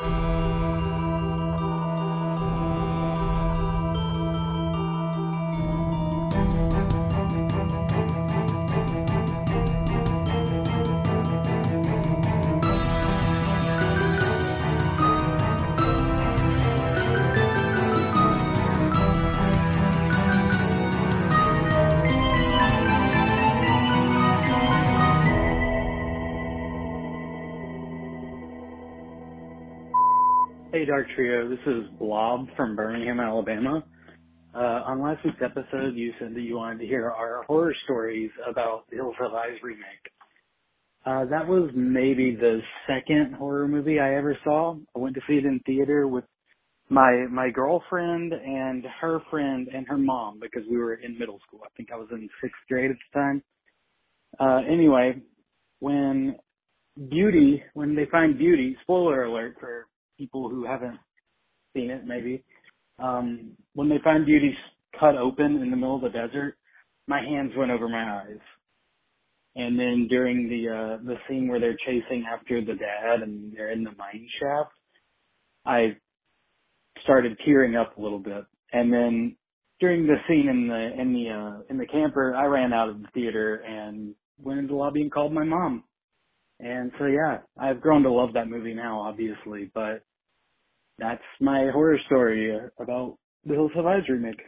you Hey, Dark Trio. This is Blob from Birmingham, Alabama. Uh, on last week's episode, you said that you wanted to hear our horror stories about the Hills Have Eyes remake. Uh, that was maybe the second horror movie I ever saw. I went to see it in theater with my my girlfriend and her friend and her mom because we were in middle school. I think I was in sixth grade at the time. Uh, anyway, when Beauty, when they find Beauty, spoiler alert for people who haven't seen it maybe. Um, when they find Beauty cut open in the middle of the desert, my hands went over my eyes. And then during the uh the scene where they're chasing after the dad and they're in the mine shaft, I started tearing up a little bit. And then during the scene in the in the uh in the camper, I ran out of the theater and went into the lobby and called my mom. And so yeah, I've grown to love that movie now, obviously, but that's my horror story about the Hills Have Eyes remake.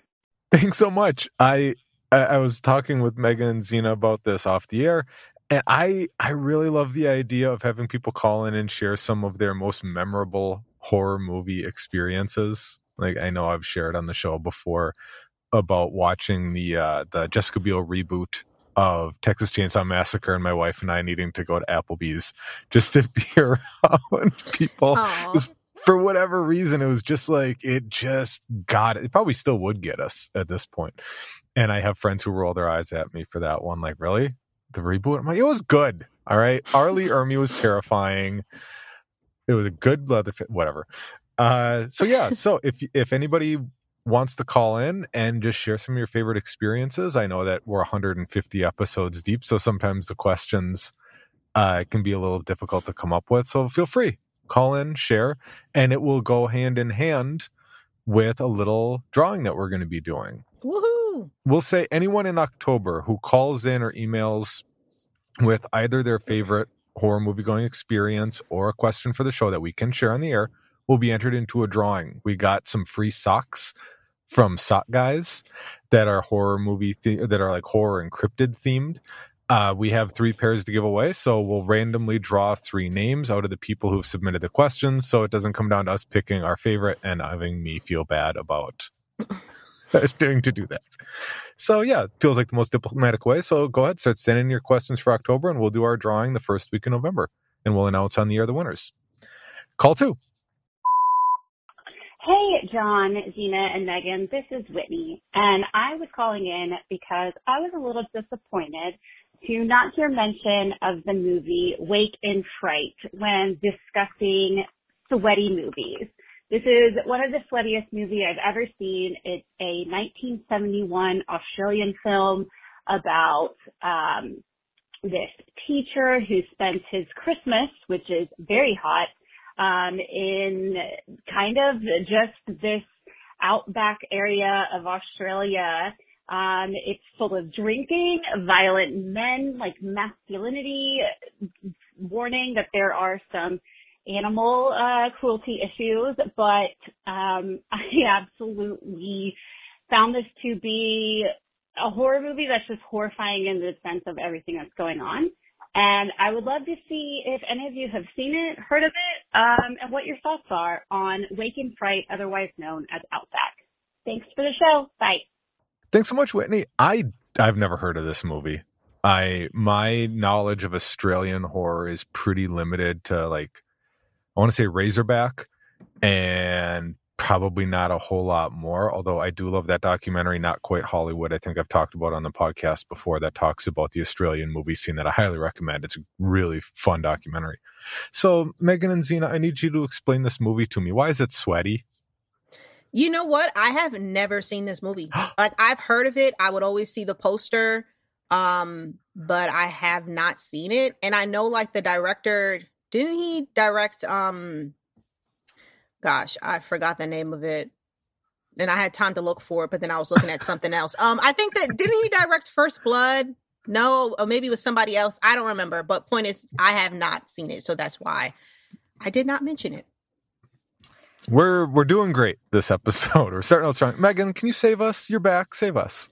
Thanks so much. I I was talking with Meagan and Zena about this off the air, and I I really love the idea of having people call in and share some of their most memorable horror movie experiences. Like I know I've shared on the show before about watching the uh, the Jessica Biel reboot of Texas Chainsaw Massacre and my wife and I needing to go to Applebee's just to be around people. For whatever reason, it was just like it just got it. It probably still would get us at this point. And I have friends who roll their eyes at me for that one. Like, really? The reboot? I'm like, it was good. All right. R. Lee Ermey was terrifying. It was a good leather fit, whatever. Uh, so yeah, so if if anybody wants to call in and just share some of your favorite experiences, I know that we're 150 episodes deep, so sometimes the questions uh, can be a little difficult to come up with. So feel free, call in, share, and it will go hand in hand with a little drawing that we're going to be doing. Woohoo! We'll say anyone in October who calls in or emails with either their favorite horror movie going experience or a question for the show that we can share on the air will be entered into a drawing. We got some free socks from Sock Guys that are horror movie that are like horror encrypted themed. Uh, we have three pairs to give away, so we'll randomly draw three names out of the people who've submitted the questions, so it doesn't come down to us picking our favorite and having me feel bad about doing to do that. So yeah, it feels like the most diplomatic way. So go ahead, start sending your questions for October, and we'll do our drawing the first week in November, and we'll announce on the air the winners. Call two. Hey, Jon, Zena, and Meagan. This is Whitney, and I was calling in because I was a little disappointed to not hear mention of the movie Wake in Fright when discussing sweaty movies. This is one of the sweatiest movies I've ever seen. It's a 1971 Australian film about um, this teacher who spends his Christmas, which is very hot, um, in kind of just this outback area of Australia. Um, it's full of drinking, violent men, like masculinity, warning that there are some animal uh, cruelty issues, but um, I absolutely found this to be a horror movie that's just horrifying in the sense of everything that's going on. And I would love to see if any of you have seen it, heard of it, um, and what your thoughts are on Wake in Fright, otherwise known as Outback. Thanks for the show. Bye. Thanks so much, Whitney. I I've never heard of this movie. I my knowledge of Australian horror is pretty limited to like I want to say Razorback and probably not a whole lot more. Although I do love that documentary, Not Quite Hollywood. I think I've talked about on the podcast before that talks about the Australian movie scene that I highly recommend. It's a really fun documentary. So, Meagan and Zena, I need you to explain this movie to me. Why is it sweaty? You know what? I have never seen this movie. like I've heard of it. I would always see the poster, um, but I have not seen it. And I know like the director didn't he direct um gosh, I forgot the name of it. And I had time to look for it, but then I was looking at something else. Um, I think that didn't he direct First Blood? No, or maybe it was somebody else. I don't remember. But point is, I have not seen it, so that's why I did not mention it. We're we're doing great this episode. We're starting out strong. Meagan, can you save us? You're back. Save us.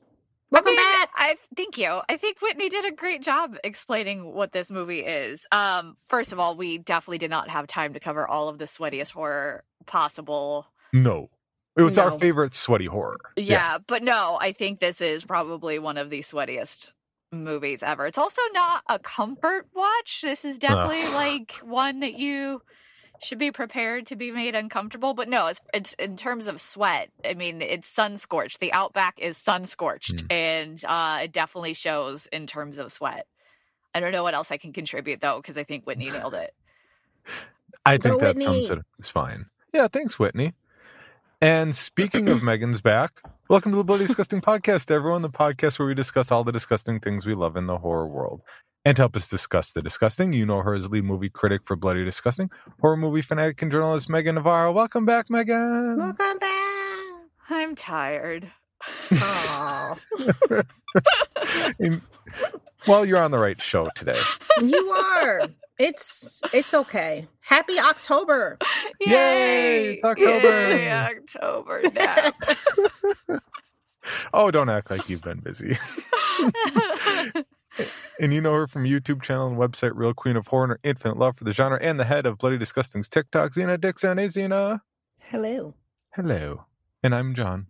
Welcome back. I thank you. I think Whitney did a great job explaining what this movie is. Um, first of all, we definitely did not have time to cover all of the sweatiest horror possible. No. It was our favorite sweaty horror. Yeah, but no, I think this is probably one of the sweatiest movies ever. It's also not a comfort watch. This is definitely like one that you should be prepared to be made uncomfortable. But no, it's, it's in terms of sweat. I mean, it's sun scorched. The Outback is sun scorched, and uh, it definitely shows in terms of sweat. I don't know what else I can contribute though, because I think Whitney nailed it. I think Go, that Whitney. sums it it's fine. Yeah, thanks, Whitney. And speaking of Meagan's back, welcome to the Bloody Disgusting Podcast, everyone. The podcast where we discuss all the disgusting things we love in the horror world. And to help us discuss the disgusting, you know her as lead movie critic for Bloody Disgusting, horror movie fanatic and journalist Meagan Navarro. Welcome back, Meagan. Welcome back. I'm tired. Oh, And- well, you're on the right show today. you are. It's it's okay. Happy October. Yay, it's October. Yay, October nap. Oh, don't act like you've been busy. And you know her from YouTube channel and website Real Queen of Horror and her infinite love for the genre and the head of Bloody Disgusting's TikTok, Zena Dixon. Hey, Zena. Hello. Hello. And I'm Jon.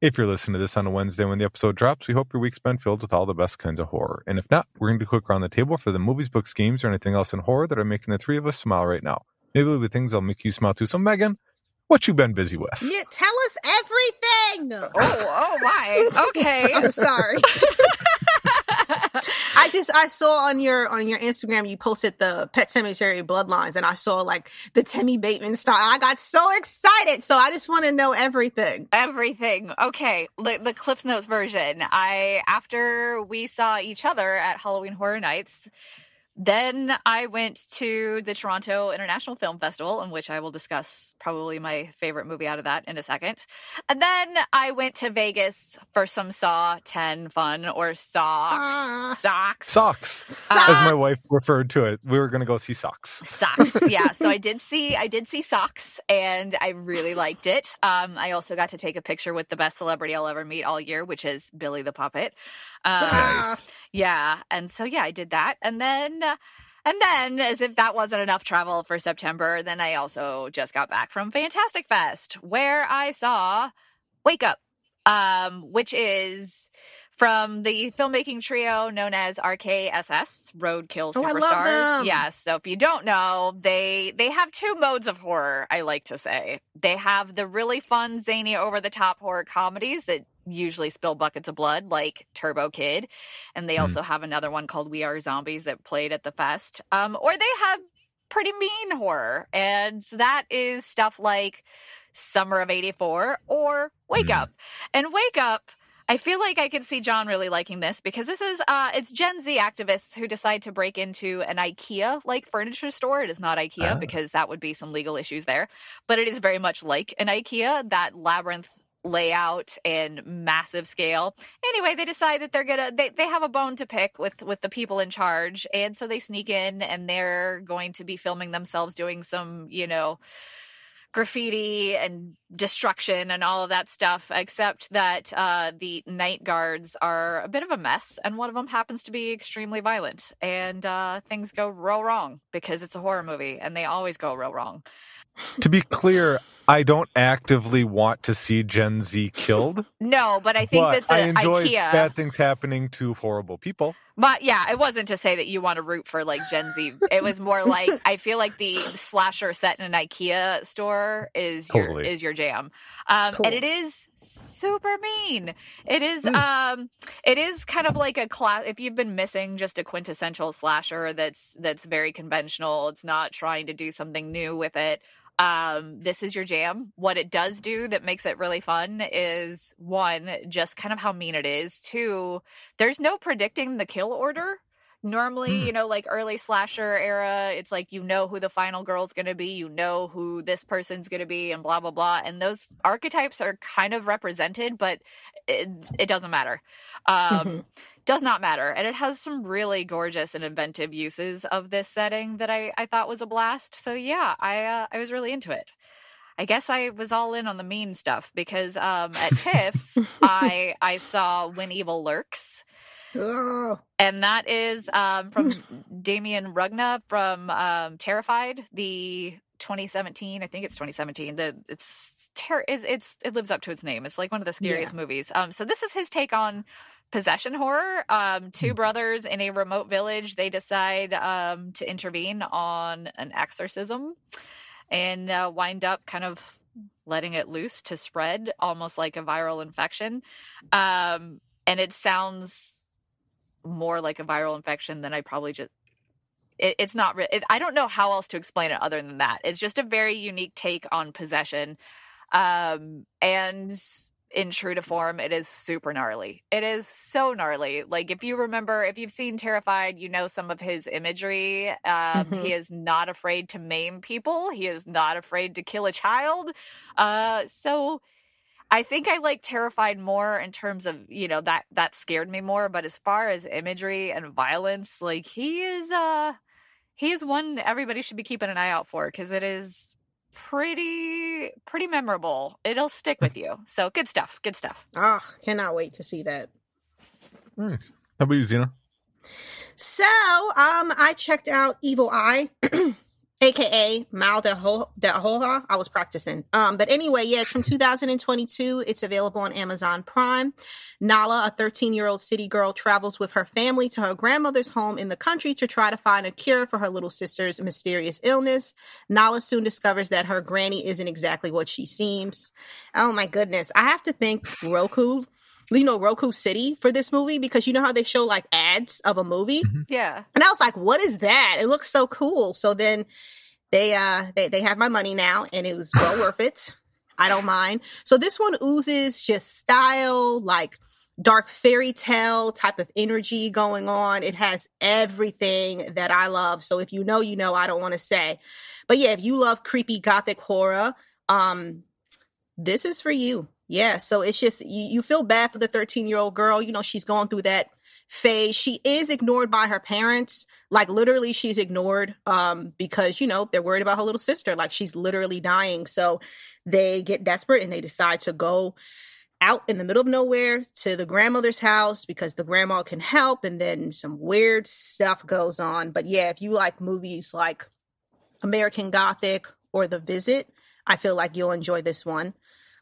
If you're listening to this on a Wednesday when the episode drops, we hope your week's been filled with all the best kinds of horror. And if not, we're going to do a quick around the table for the movies, books, games, or anything else in horror that are making the three of us smile right now. Maybe it'll be things that'll make you smile too. So, Meagan, what you been busy with? Yeah, tell us everything. oh, oh my. Okay. I'm sorry. I just I saw on your on your Instagram you posted the Pet Sematary Bloodlines and I saw like the Timmy Baterman style. I got so excited. So I just want to know everything. Everything. Okay, the, the Cliff Notes version. I after we saw each other at Halloween Horror Nights, then I went to the Toronto International Film Festival, in which I will discuss probably my favorite movie out of that in a second. And then I went to Vegas for some Saw 10 fun or socks. Ah. socks. Socks, as my wife referred to it. We were going to go see Socks. socks yeah so i did see i did see socks and i really liked it um i also got to take a picture with the best celebrity i'll ever meet all year which is billy the puppet um Nice. yeah and so yeah i did that and then uh, and then as if that wasn't enough travel for september then i also just got back from fantastic fest where i saw wake up um which is from the filmmaking trio known as RKSS, Roadkill Oh, I love Superstars. them. Yes. So if you don't know, they they have two modes of horror, I like to say. They have the really fun, zany, over the top horror comedies that usually spill buckets of blood, like Turbo Kid. And they Mm. also have another one called We Are Zombies that played at the fest. Um, or they have pretty mean horror. And that is stuff like Summer of 84 or Wake Mm. Up. And Wake Up I feel like I could see Jon really liking this because this is uh it's Gen Z activists who decide to break into an IKEA like furniture store. It is not IKEA Ah. because that would be some legal issues there, but it is very much like an IKEA. That labyrinth layout and massive scale. Anyway, they decide that they're gonna they, they have a bone to pick with with the people in charge, and so they sneak in and they're going to be filming themselves doing some, you know, graffiti and destruction and all of that stuff, except that uh, the night guards are a bit of a mess, and one of them happens to be extremely violent, and uh, things go real wrong because it's a horror movie, and they always go real wrong. To be clear, I don't actively want to see Gen Z killed. No, but I think but that the I enjoy IKEA. bad things happening to horrible people. But yeah, it wasn't to say that you want to root for like Gen Z. It was more like I feel like the slasher set in an IKEA store is your is your jam. Um Cool. and it is super mean. It is Hmm. um it is kind of like a class if you've been missing just a quintessential slasher that's that's very conventional, it's not trying to do something new with it. Um this is your jam. What it does do that makes it really fun is one just kind of how mean it is. Two, there's no predicting the kill order. Normally, Hmm. you know, like early slasher era, it's like you know who the final girl's going to be, you know who this person's going to be, and blah, blah, blah. And those archetypes are kind of represented, but it, it doesn't matter. Um, Mhm. Does not matter. And it has some really gorgeous and inventive uses of this setting that I, I thought was a blast. So, yeah, I, uh, I was really into it. I guess I was all in on the mean stuff because um, at TIFF, I I saw When Evil Lurks, Oh, and that is um, from Damien Rugna from um, Terrified, the 2017. I think it's 2017. The it's ter- it's, it's it lives up to its name. It's like one of the scariest movies. Um, so this is his take on possession horror. Um, two brothers in a remote village. They decide um, to intervene on an exorcism and uh, wind up kind of letting it loose to spread almost like a viral infection. Um, and it sounds more like a viral infection than I probably just. It, it's not. It, I don't know how else to explain it other than that. It's just a very unique take on possession, um, and in true to form, it is super gnarly. It is so gnarly. Like if you remember, if you've seen Terrified, you know some of his imagery. Um, Mhm. He is not afraid to maim people. He is not afraid to kill a child. Uh, so I think I like Terrified more in terms of you know that that scared me more. But as far as imagery and violence, like he is uh he is one everybody should be keeping an eye out for because it is pretty pretty memorable. It'll stick with you. So good stuff. Good stuff. oh, cannot wait to see that. Nice. How about you, Zena? So, um, I checked out Evil Eye, aka Mal de, Ho- de Hoja. I was practicing. Um, but anyway, yeah, it's from 2022. It's available on Amazon Prime. Nala, a 13 year old city girl, travels with her family to her grandmother's home in the country to try to find a cure for her little sister's mysterious illness. Nala soon discovers that her granny isn't exactly what she seems. Oh my goodness. I have to thank Roku you know Roku City for this movie because you know how they show like ads of a movie? Yeah. and I was like what is that? It looks so cool. So then they uh they, they have my money now and it was well worth it. I don't mind. So this one oozes just style like dark fairy tale type of energy going on. It has everything that I love. So if you know you know I don't want to say. But yeah if you love creepy gothic horror um this is for you. Yeah. So it's just, you, you feel bad for the 13 year old girl. You know, she's going through that phase. She is ignored by her parents. Like literally she's ignored, um, because, you know, they're worried about her little sister. Like she's literally dying. So they get desperate and they decide to go out in the middle of nowhere to the grandmother's house because the grandma can help. And then some weird stuff goes on. But yeah, if you like movies like American Gothic or The Visit, I feel like you'll enjoy this one.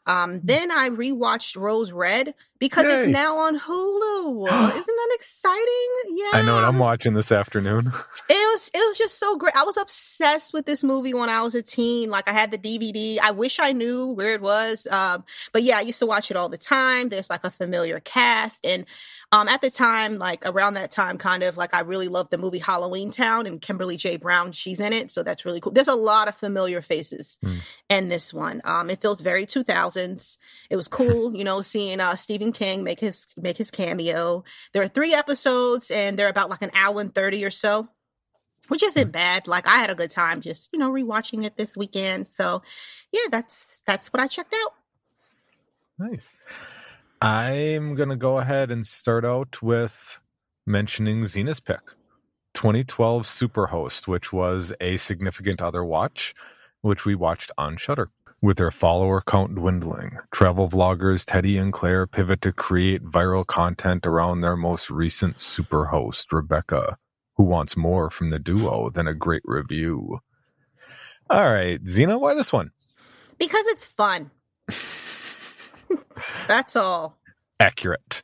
Um, then I rewatched Rose Red because it's now on Hulu. Isn't that exciting? Yeah, I know what I'm watching this afternoon. it was it was just so great. I was obsessed with this movie when I was a teen. Like I had the DVD. I wish I knew where it was. Um, but yeah, I used to watch it all the time. There's like a familiar cast, and um, at the time, like around that time, kind of like I really loved the movie Halloween Town, and Kimberly J. Brown, she's in it, so that's really cool. There's a lot of familiar faces Hmm. in this one. Um, it feels very 2000s. It was cool, you know, seeing uh Stephen King make his make his cameo. There are three episodes, and they're about like an hour and thirty or so which isn't bad. Like I had a good time just, you know, rewatching it this weekend. So yeah, that's that's what I checked out. Nice. I'm going to go ahead and start out with mentioning Zena's pick 2012 Superhost, which was a significant other watch, which we watched on Shudder. With their follower count dwindling, travel vloggers Teddy and Claire pivot to create viral content around their most recent superhost, Rebecca, who wants more from the duo than a great review. All right, Zena, why this one? Because it's fun. That's all. Accurate.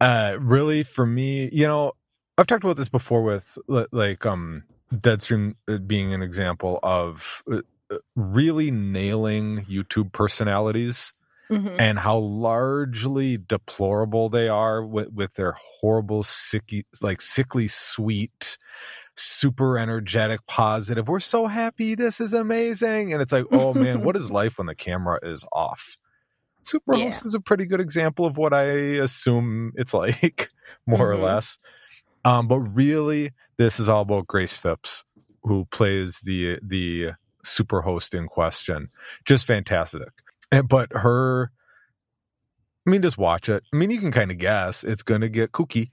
Uh, really, for me, you know, I've talked about this before with like um Deadstream uh, being an example of uh, uh, really nailing YouTube personalities mm-hmm. and how largely deplorable they are with, with their horrible sicky like sickly sweet super energetic positive we're so happy this is amazing and it's like oh man what is life when the camera is off superhost yeah. is a pretty good example of what i assume it's like more mm-hmm. or less um, but really this is all about grace phipps who plays the the super host in question just fantastic but her I mean, just watch it. I mean, you can kind of guess it's going to get kooky.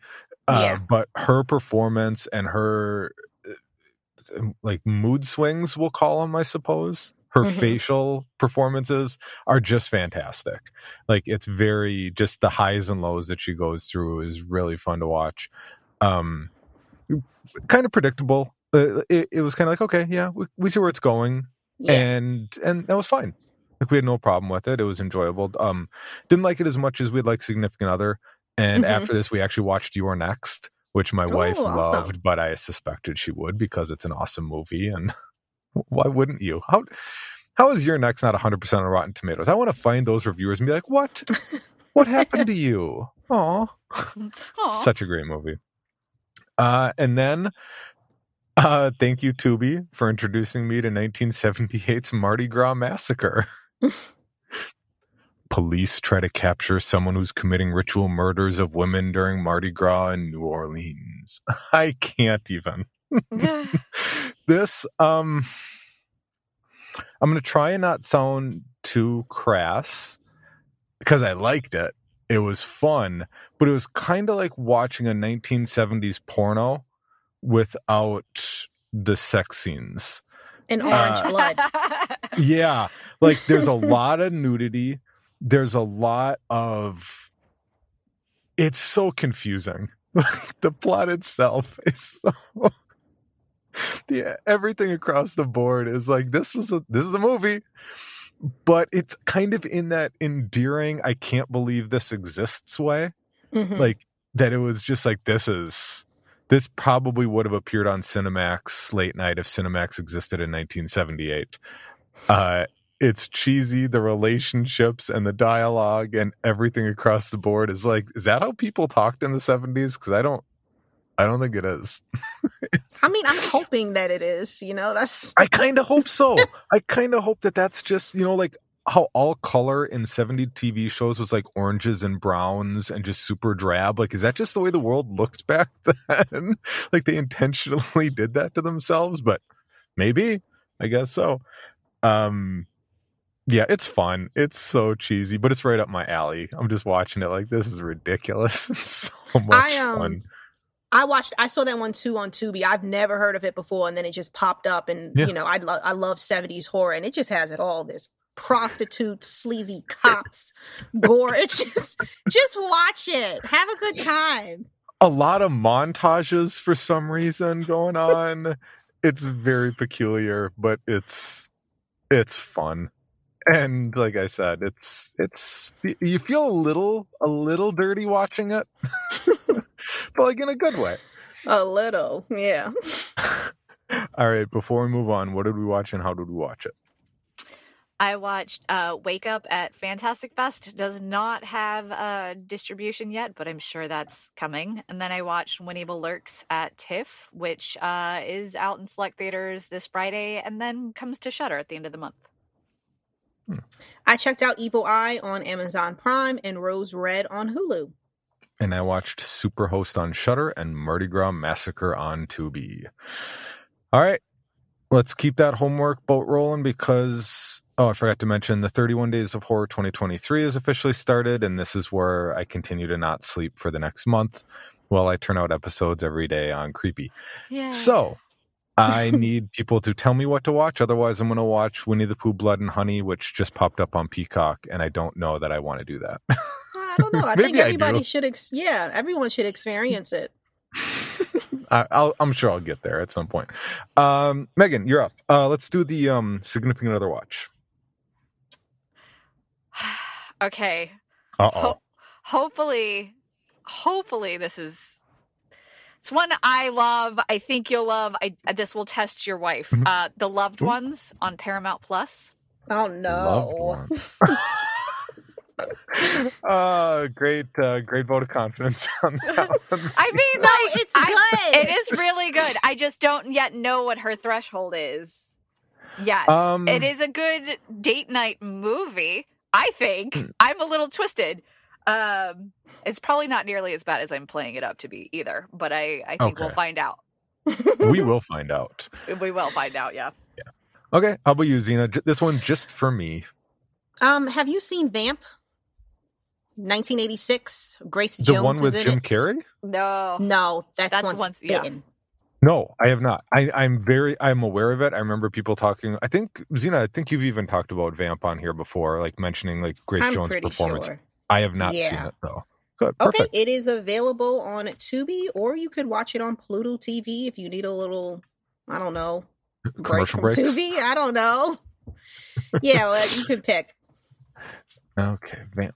Uh, yeah. But her performance and her uh, like mood swings, we'll call them, I suppose. Her mm-hmm. facial performances are just fantastic. Like it's very just the highs and lows that she goes through is really fun to watch. Um, kind of predictable. Uh, it, it was kind of like okay, yeah, we, we see where it's going, yeah. and and that was fine. Like we had no problem with it. It was enjoyable. Um, didn't like it as much as we'd like Significant Other. And mm-hmm. after this, we actually watched You're Next, which my wife awesome. loved, but I suspected she would because it's an awesome movie. And why wouldn't you? How how is You're Next not 100 percent on Rotten Tomatoes? I want to find those reviewers and be like, what? what happened to you? Aw. Such a great movie. Uh, and then uh, thank you, Tubi, for introducing me to 1978's Mardi Gras Massacre. Police try to capture someone who's committing ritual murders of women during Mardi Gras in New Orleans. I can't even. this um I'm going to try and not sound too crass because I liked it. It was fun, but it was kind of like watching a 1970s porno without the sex scenes In orange uh, blood. Yeah, like there's a lot of nudity. There's a lot of. It's so confusing. Like the plot itself is so. Yeah, everything across the board is like this was a this is a movie, but it's kind of in that endearing. I can't believe this exists way, mm-hmm. like that. It was just like this is this probably would have appeared on Cinemax late night if Cinemax existed in 1978. Uh, it's cheesy. The relationships and the dialogue and everything across the board is like, is that how people talked in the 70s? Because I don't, I don't think it is. I mean, I'm hoping that it is. You know, that's. I kind of hope so. I kind of hope that that's just you know like how all color in 70 TV shows was like oranges and browns and just super drab. Like, is that just the way the world looked back then? like they intentionally did that to themselves, but maybe, I guess so. Um, yeah, it's fun. It's so cheesy, but it's right up my alley. I'm just watching it like this is ridiculous. It's so much I, um, fun. I watched. I saw that one too on Tubi. I've never heard of it before, and then it just popped up. And yeah. you know, I love I love '70s horror, and it just has it all. This prostitutes, sleazy cops, gore. It's just just watch it. Have a good time. A lot of montages for some reason going on. it's very peculiar, but it's it's fun. And like I said, it's it's you feel a little a little dirty watching it. but like in a good way. A little, yeah. All right, before we move on, what did we watch and how did we watch it? I watched uh, Wake Up at Fantastic Fest. Does not have a distribution yet, but I'm sure that's coming. And then I watched When Evil Lurks at TIFF, which uh, is out in select theaters this Friday and then comes to Shudder at the end of the month. Hmm. I checked out Evil Eye on Amazon Prime and Rose Red on Hulu. And I watched Superhost on Shudder and Mardi Gras Massacre on Tubi. All right, let's keep that homework boat rolling because oh, I forgot to mention the 31 Days of Horror 2023 is officially started, and this is where I continue to not sleep for the next month while I turn out episodes every day on Creepy. Yeah. So I need people to tell me what to watch. Otherwise, I'm going to watch Winnie the Pooh Blood and Honey, which just popped up on Peacock, and I don't know that I want to do that. I don't know. I Maybe think everybody do. should. Ex- yeah, everyone should experience it. I, I'll, I'm sure I'll get there at some point. Um, Meagan, you're up. Uh, let's do the um, significant other watch. okay. Uh oh. Ho- hopefully, hopefully this is. It's one I love. I think you'll love. I this will test your wife. Mhm. Uh, the Loved Ooh. Ones on Paramount Plus. Oh Loved no! ones. uh, great, uh, great vote of confidence on that one. I mean, No, like, it's I- good. it is really good. I just don't yet know what her threshold is. Yet Um, it is a good date night movie. I think Hmm. I'm a little twisted. Um, it's probably not nearly as bad as I'm playing it up to be either. But I, I think we'll find out. we will find out. We will find out. Yeah. Yeah. Okay, how about you, Zena? This one just for me. Um, have you seen Vamp? 1986. Grace The Jones one with is in Jim it. Carrey? No. No, that's, That's once, Once- yeah. bitten. No, I have not. I, I'm very, I'm aware of it. I remember people talking. I think Zena, I think you've even talked about Vamp on here before, like mentioning like Grace I'm Jones' performance. sure. I have not seen it though. Good, Okay, it is available on Tubi, or you could watch it on Pluto TV if you need a little, I don't know, break Commercial from breaks. Tubi. I don't know. yeah, well, you can pick. Okay, Vamp,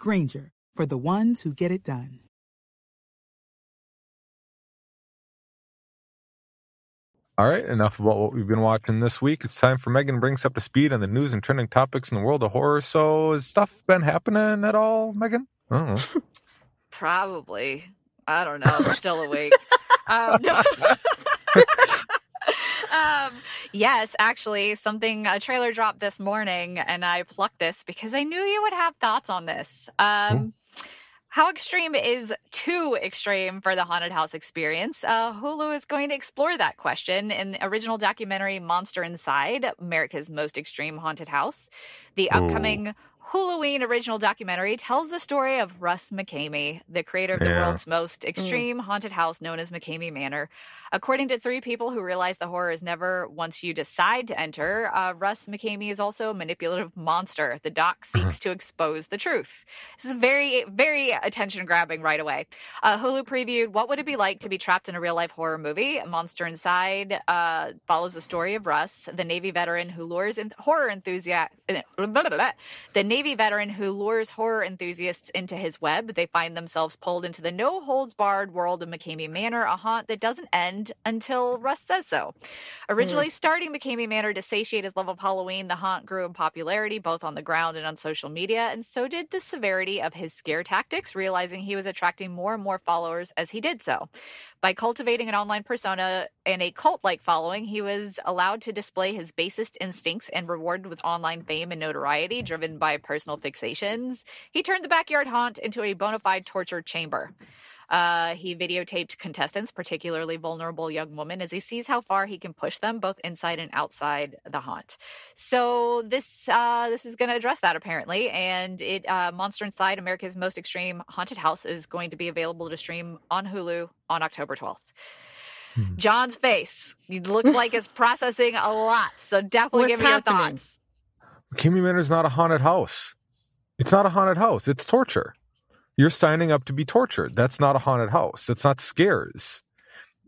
Grainger, for the ones who get it done. All right, enough about what we've been watching this week. It's time for Meagan brings up to speed on the news and trending topics in the world of horror. So, has stuff been happening at all, Meagan? I don't know. Probably. I don't know. I'm still awake. um, no. um, yes, actually, something a trailer dropped this morning, and I plucked this because I knew you would have thoughts on this. Um, how extreme is too extreme for the haunted house experience? Uh, Hulu is going to explore that question in the original documentary Monster Inside, America's Most Extreme Haunted House. The upcoming Halloween original documentary tells the story of Russ McKamey, the creator of the Yeah. world's most extreme haunted house known as McKamey Manor. According to three people who realize the horror is never once you decide to enter, uh, Russ McKamey is also a manipulative monster. The doc seeks to expose the truth. This is very, very attention grabbing right away. Uh, Hulu previewed What Would It Be Like to Be Trapped in a Real Life Horror Movie? Monster Inside uh, follows the story of Russ, the Navy veteran who lures in horror enthusiasts. The Navy veteran who lures horror enthusiasts into his web. They find themselves pulled into the no holds barred world of McKamey Manor, a haunt that doesn't end until Russ says so. Originally hmm. starting McKamey Manor to satiate his love of Halloween, the haunt grew in popularity both on the ground and on social media, and so did the severity of his scare tactics, realizing he was attracting more and more followers as he did so. By cultivating an online persona and a cult like following, he was allowed to display his basest instincts and rewarded with online fame and notoriety driven by personal fixations. He turned the backyard haunt into a bona fide torture chamber. Uh, he videotaped contestants, particularly vulnerable young women, as he sees how far he can push them, both inside and outside the haunt. So this uh, this is going to address that apparently, and it uh, Monster Inside, America's Most Extreme Haunted House, is going to be available to stream on Hulu on October twelfth. Hmm. Jon's face it looks like it's processing a lot, so definitely What's give me your thoughts. McKamey Manor is not a haunted house. It's not a haunted house. It's torture. You're signing up to be tortured. That's not a haunted house. It's not scares.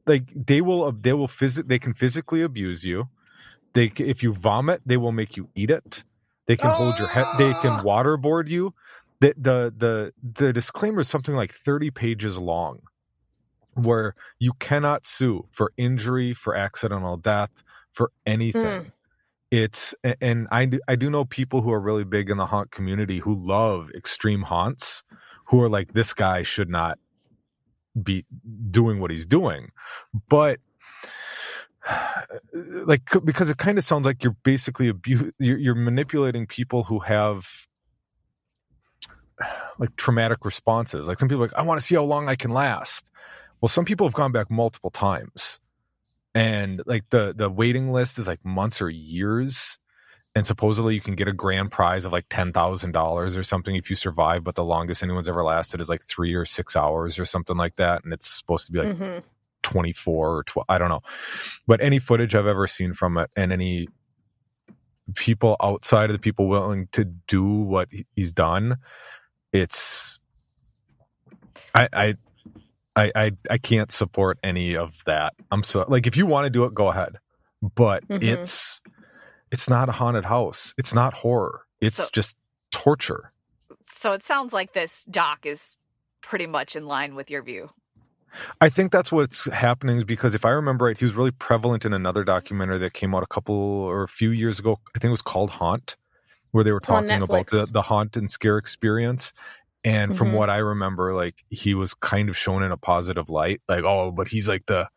Like they will, they will phys- They can physically abuse you. They, if you vomit, they will make you eat it. They can hold your head. They can Ah. waterboard you. The the the the disclaimer is something like thirty pages long, where you cannot sue for injury, for accidental death, for anything. it's and I do, I do know people who are really big in the haunt community who love extreme haunts who are like this guy should not be doing what he's doing. But like because it kind of sounds like you're basically abu- you're, you're manipulating people who have like traumatic responses. Like some people like i want to see how long i can last. Well some people have gone back multiple times. And like the the waiting list is like months or years and supposedly you can get a grand prize of like $10,000 or something if you survive but the longest anyone's ever lasted is like 3 or 6 hours or something like that and it's supposed to be like Mhm. 24 or 12 I don't know but any footage I've ever seen from it and any people outside of the people willing to do what he's done it's I I I I, I can't support any of that. I'm so like if you want to do it, go ahead. But Mhm. it's it's not a haunted house. It's not horror. It's So- just torture. So it sounds like this doc is pretty much in line with your view. I think that's what's happening because if I remember right, he was really prevalent in another documentary that came out a couple or a few years ago. I think it was called Haunt, where they were talking about the, the haunt and scare experience. And from Mhm. what I remember, like he was kind of shown in a positive light, like, oh, but he's like the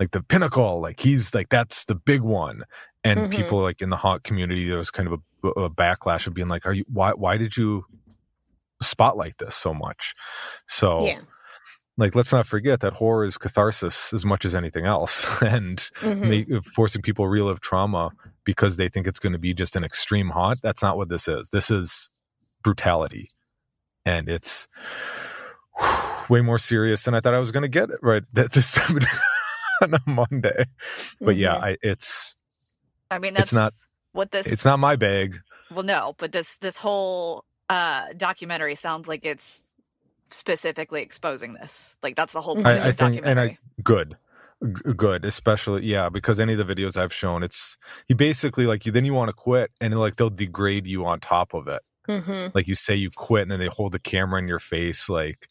like the pinnacle, like he's like that's the big one. And Mhm. people like in the haunt community, there was kind of a, a backlash of being like, are you why why did you spotlight this so much? So Yeah. like let's not forget that horror is catharsis as much as anything else and Mhm. ma- forcing people to relive trauma because they think it's going to be just an extreme haunt that's not what this is this is brutality and it's way more serious than i thought i was going to get it right that this on a monday but yeah Mhm. I, it's I mean, It's that's not- what this. it's not my bag Well, no, but this this whole uh documentary sounds like it's specifically exposing this. Like that's the whole point I- of I this think- and I- documentary. good G- good especially yeah because any of the videos i've shown it's he basically like you then you want to quit and like they'll degrade you on top of it Mhm. like you say you quit and then they hold the camera in your face like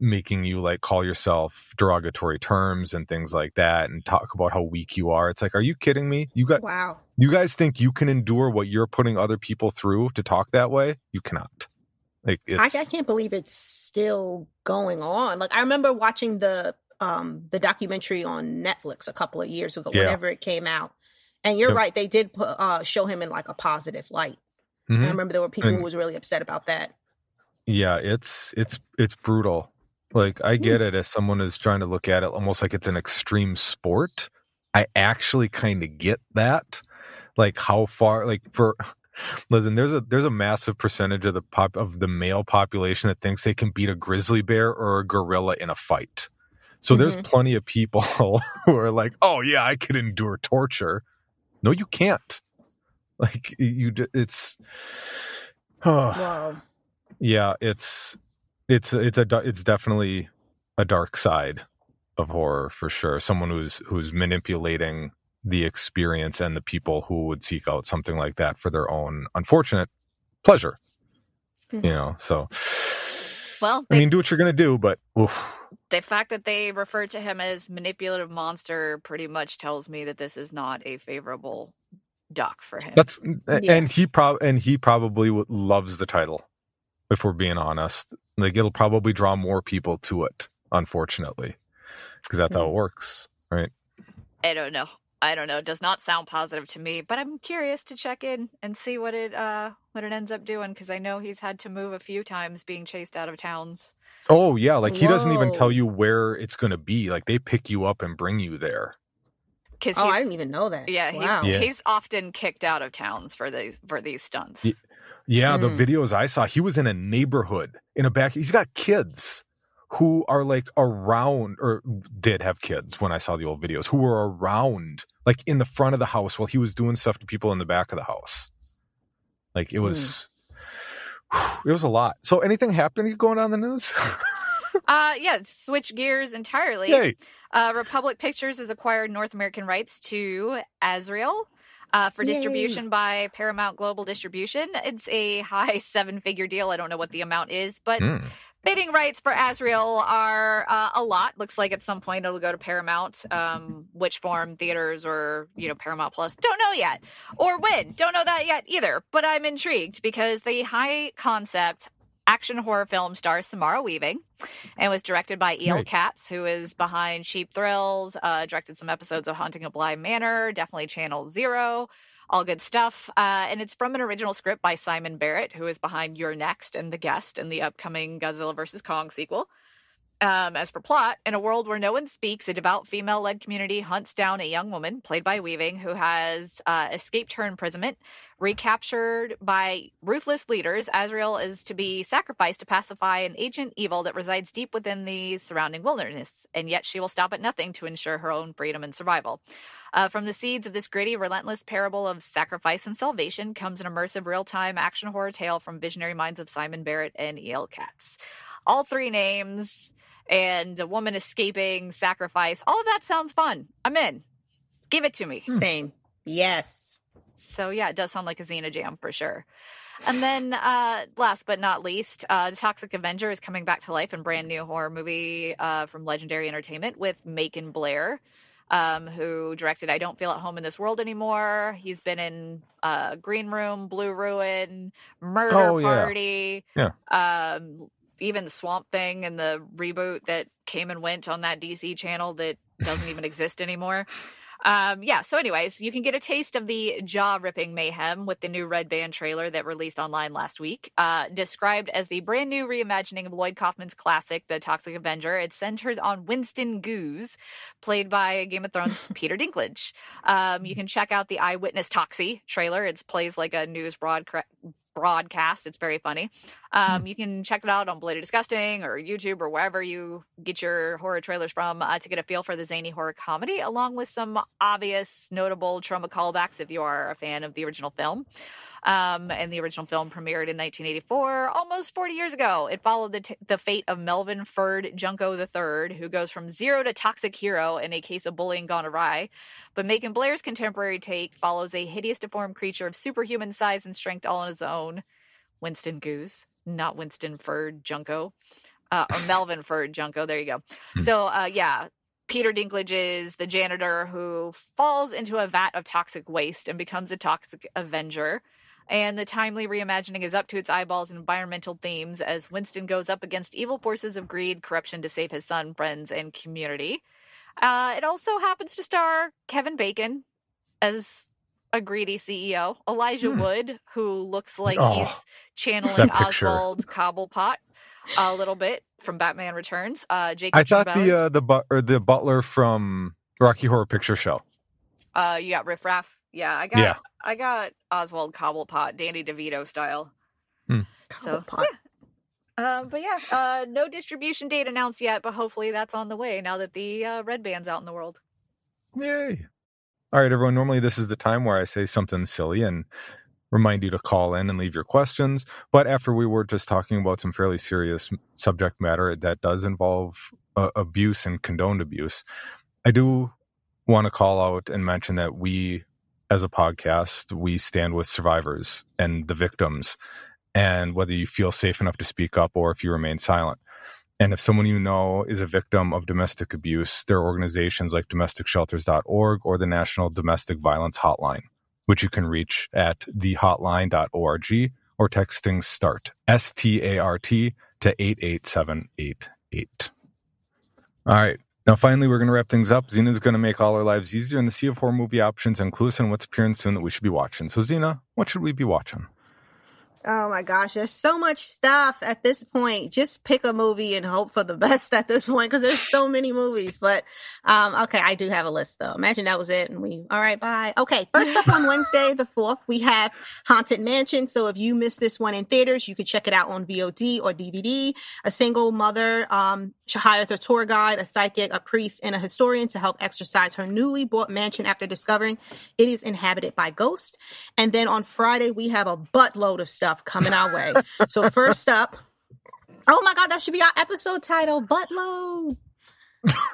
making you like call yourself derogatory terms and things like that and talk about how weak you are it's like are you kidding me you got Wow. you guys think you can endure what you're putting other people through to talk that way you cannot like I, it's I can't believe it's still going on. Like I remember watching the um the documentary on Netflix a couple of years ago, Yeah. whenever it came out. And you're Yep. right, they did put, uh show him in like a positive light. Mhm. I remember there were people And- who was really upset about that. yeah it's it's it's brutal like i get it if someone is trying to look at it almost like it's an extreme sport. I actually kind of get that. Like how far like for listen there's a there's a massive percentage of the pop of the male population that thinks they can beat a grizzly bear or a gorilla in a fight. So there's Mhm. plenty of people who are like oh yeah i could endure torture. No you can't. Like you it's Wow. yeah it's it's it's a it's definitely a dark side of horror for sure someone who's who's manipulating the experience and the people who would seek out something like that for their own unfortunate pleasure you Mhm. know so Well, i mean do what you're gonna do but oof, the fact that they refer to him as manipulative monster pretty much tells me that this is not a favorable doc for him. that's Yeah. and he prob and he probably loves the title if we're being honest like it'll probably draw more people to it unfortunately because that's how it works right I don't know. I don't know. It does not sound positive to me, but I'm curious to check in and see what it uh what it ends up doing because I know he's had to move a few times being chased out of towns. Oh yeah, like he doesn't even tell you where it's going to be. Like they pick you up and bring you there. Because Oh, I didn't even know that. yeah, Wow. he's Yeah. he's often kicked out of towns for these for these stunts. Ye- Yeah, the Mm. videos I saw, he was in a neighborhood in a back. He's got kids who are like around or did have kids when I saw the old videos who were around like in the front of the house while he was doing stuff to people in the back of the house. Like it was it was a lot. So anything happening going on the news? Uh yeah, switch gears entirely. Yay. Uh, Republic Pictures has acquired North American rights to Azrael. Uh, for Yay. distribution by Paramount Global Distribution. It's a high seven figure deal. I don't know what the amount is, but Hmm. bidding rights for Azrael are uh, a lot. Looks like at some point it'll go to Paramount. Um, which form, theaters or you know Paramount Plus, don't know yet. Or when, don't know that yet either. But I'm intrigued because the high concept action horror film stars Samara Weaving and was directed by E.L. Right. Katz, who is behind Cheap Thrills, uh, directed some episodes of Haunting of Bly Manor, definitely Channel Zero. All good stuff. Uh, and it's from an original script by Simon Barrett, who is behind You're Next and The Guest and the upcoming Godzilla vs. Kong sequel. Um, as for plot, in a world where no one speaks, a devout female led community hunts down a young woman, played by Weaving, who has uh, escaped her imprisonment. Recaptured by ruthless leaders, Azrael is to be sacrificed to pacify an ancient evil that resides deep within the surrounding wilderness, and yet she will stop at nothing to ensure her own freedom and survival. Uh, from the seeds of this gritty, relentless parable of sacrifice and salvation comes an immersive, real time action horror tale from visionary minds of Simon Barrett and E.L. Katz. All three names and a woman escaping sacrifice. All of that sounds fun. I'm in. Give it to me. Same. Yes. So yeah, it does sound like a Zena jam for sure. And then uh last but not least, uh the Toxic Avenger is coming back to life in brand new horror movie uh from Legendary Entertainment with Macon Blair. Um, who directed I Don't Feel at Home in This World Anymore. He's been in uh Green Room, Blue Ruin, Murder Oh, yeah. Party. Yeah. Um even Swamp Thing and the reboot that came and went on that DC channel that doesn't even exist anymore. Um, yeah, so anyways, you can get a taste of the jaw-ripping mayhem with the new Red Band trailer that released online last week. Uh, described as the brand new reimagining of Lloyd Kaufman's classic, The Toxic Avenger, it centers on Winston Goose, played by Game of Thrones Peter Dinklage. Um, you can check out the Eyewitness Toxie trailer. It plays like a news broadcast broadcast. It's very funny. Um, you can check it out on Bloody Disgusting or YouTube or wherever you get your horror trailers from uh, to get a feel for the zany horror comedy, along with some obvious, notable Troma callbacks if you are a fan of the original film. Um, and the original film premiered in 1984, almost 40 years ago. It followed the, t- the fate of Melvin Ferd Junko III, who goes from zero to toxic hero in a case of bullying gone awry. But Macon Blair's contemporary take follows a hideous, deformed creature of superhuman size and strength all on his own. Winston Goose, not Winston Ferd Junko, uh, or Melvin Ferd Junko. There you go. So, uh, yeah, Peter Dinklage is the janitor who falls into a vat of toxic waste and becomes a toxic avenger. And the timely reimagining is up to its eyeballs in environmental themes as Winston goes up against evil forces of greed, corruption to save his son, friends, and community. Uh, it also happens to star Kevin Bacon as a greedy CEO, Elijah Hmm. Wood, who looks like Oh, he's channeling. Oswald Cobblepot a little bit from Batman Returns. Uh, Jake I thought the uh, the but or the butler from Rocky Horror Picture Show. Uh, you got Riff Raff. Yeah, I got Yeah. I got Oswald Cobblepot, Danny DeVito style. Hmm. So Cobblepot. yeah. Um, but yeah, uh, no distribution date announced yet, but hopefully that's on the way now that the uh, red band's out in the world. Yay. All right, everyone. Normally, this is the time where I say something silly and remind you to call in and leave your questions. But after we were just talking about some fairly serious subject matter that does involve uh, abuse and condoned abuse, I do want to call out and mention that we, as a podcast, we stand with survivors and the victims, and whether you feel safe enough to speak up or if you remain silent. And if someone you know is a victim of domestic abuse, there are organizations like domesticshelters.org or the National Domestic Violence Hotline, which you can reach at thehotline.org or texting START, S T A R T, to 88788. All right. Now, finally, we're going to wrap things up. Zena's going to make all our lives easier in the sea of horror movie options and clue us in what's appearing soon that we should be watching. So, Zena, what should we be watching? Oh my gosh, there's so much stuff at this point. Just pick a movie and hope for the best at this point because there's so many movies. But um, okay, I do have a list though. Imagine that was it, and we all right. Bye. Okay, first up on Wednesday the fourth, we have Haunted Mansion. So if you missed this one in theaters, you could check it out on VOD or DVD. A single mother um, she hires a tour guide, a psychic, a priest, and a historian to help exercise her newly bought mansion after discovering it is inhabited by ghosts. And then on Friday, we have a buttload of stuff coming our way. So first up, oh my God, that should be our episode title, buttload.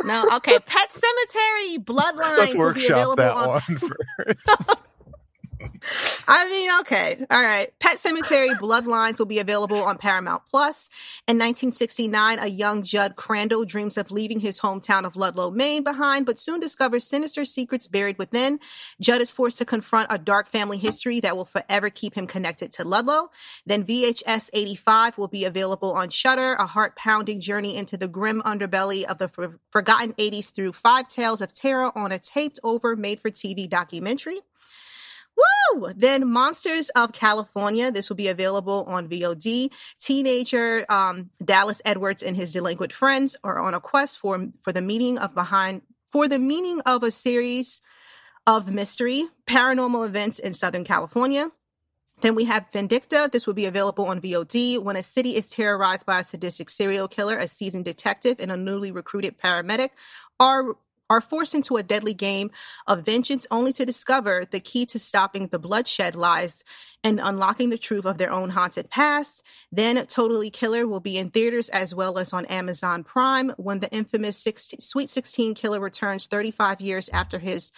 No, okay. Pet Sematary Bloodlines Let's will be available that on one first. I mean, okay. All right. Pet Sematary Bloodlines will be available on Paramount Plus. In 1969, a young Judd Crandall dreams of leaving his hometown of Ludlow, Maine behind, but soon discovers sinister secrets buried within. Judd is forced to confront a dark family history that will forever keep him connected to Ludlow. Then VHS 85 will be available on Shudder, a heart-pounding journey into the grim underbelly of the for- forgotten 80s through five tales of terror on a taped over made-for-TV documentary. Woo! Then Monsters of California. This will be available on VOD. Teenager um, Dallas Edwards and his delinquent friends are on a quest for for the meaning of behind for the meaning of a series of mystery, paranormal events in Southern California. Then we have Vindicta. This will be available on VOD. When a city is terrorized by a sadistic serial killer, a seasoned detective and a newly recruited paramedic are are forced into a deadly game of vengeance only to discover the key to stopping the bloodshed lies and unlocking the truth of their own haunted past. Then Totally Killer will be in theaters as well as on Amazon Prime when the infamous 16, Sweet 16 killer returns 35 years after his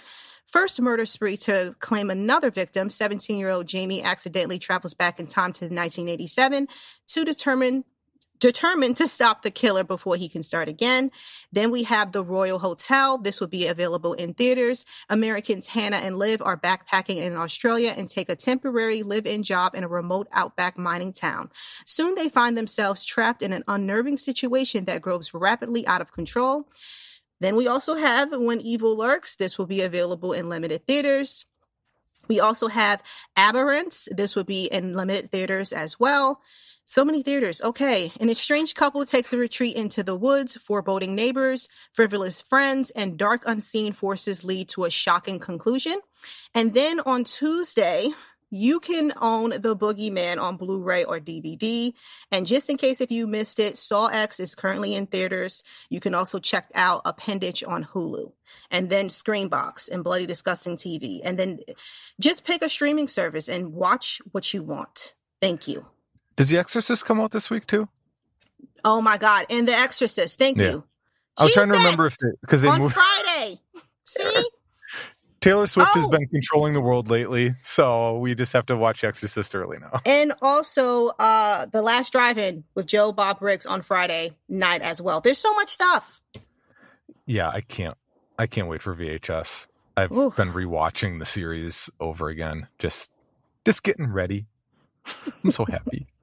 first murder spree to claim another victim. 17 year old Jamie accidentally travels back in time to 1987 to determine determined to stop the killer before he can start again. Then we have the Royal Hotel. This will be available in theaters. Americans Hannah and Liv are backpacking in Australia and take a temporary live in job in a remote outback mining town. Soon they find themselves trapped in an unnerving situation that grows rapidly out of control. Then we also have When Evil Lurks. This will be available in limited theaters. We also have Aberrants. This will be in limited theaters as well. So many theaters. Okay. An estranged couple takes a retreat into the woods. Foreboding neighbors, frivolous friends, and dark unseen forces lead to a shocking conclusion. And then on Tuesday, you can own The Boogeyman on Blu-ray or DVD. And just in case if you missed it, Saw X is currently in theaters. You can also check out Appendage on Hulu. And then Screambox and Bloody Disgusting TV. And then just pick a streaming service and watch what you want. Thank you. Does The Exorcist come out this week too? Oh my God. And The Exorcist. Thank Yeah. you. I was trying to remember if because they, on moved. Friday. See? Taylor Swift has Oh! been controlling the world lately, so we just have to watch Exorcist early now. And also uh The Last Drive-In with Joe Bob Briggs on Friday night as well. There's so much stuff. Yeah, I can't. I can't wait for VHS. I've been rewatching the series over again, just just getting ready. I'm so happy.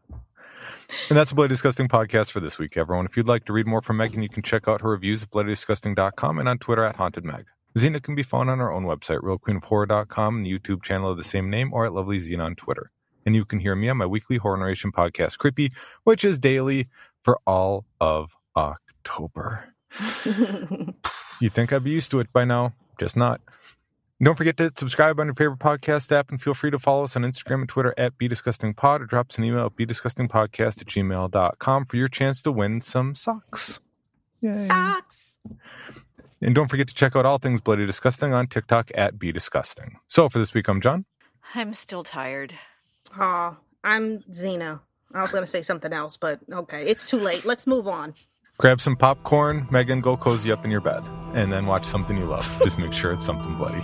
And that's a Bloody Disgusting podcast for this week, everyone. If you'd like to read more from Meagan, you can check out her reviews at bloodydisgusting.com and on Twitter at hauntedmeg. Zena can be found on our own website, realqueenofhorror.com, and the YouTube channel of the same name, or at Lovely Zena on Twitter. And you can hear me on my weekly horror narration podcast, Creepy, which is daily for all of October. You'd think I'd be used to it by now, just not. Don't forget to subscribe on your favorite podcast app and feel free to follow us on Instagram and Twitter at BeDisgustingPod or drop us an email at BeDisgustingPodcast at gmail.com for your chance to win some socks. Yay. Socks. And don't forget to check out all things Bloody Disgusting on TikTok at Be Disgusting. So for this week, I'm Jon. I'm still tired. Oh, I'm Zena. I was going to say something else, but okay. It's too late. Let's move on. Grab some popcorn, Meagan, go cozy up in your bed, and then watch something you love. Just make sure it's something bloody.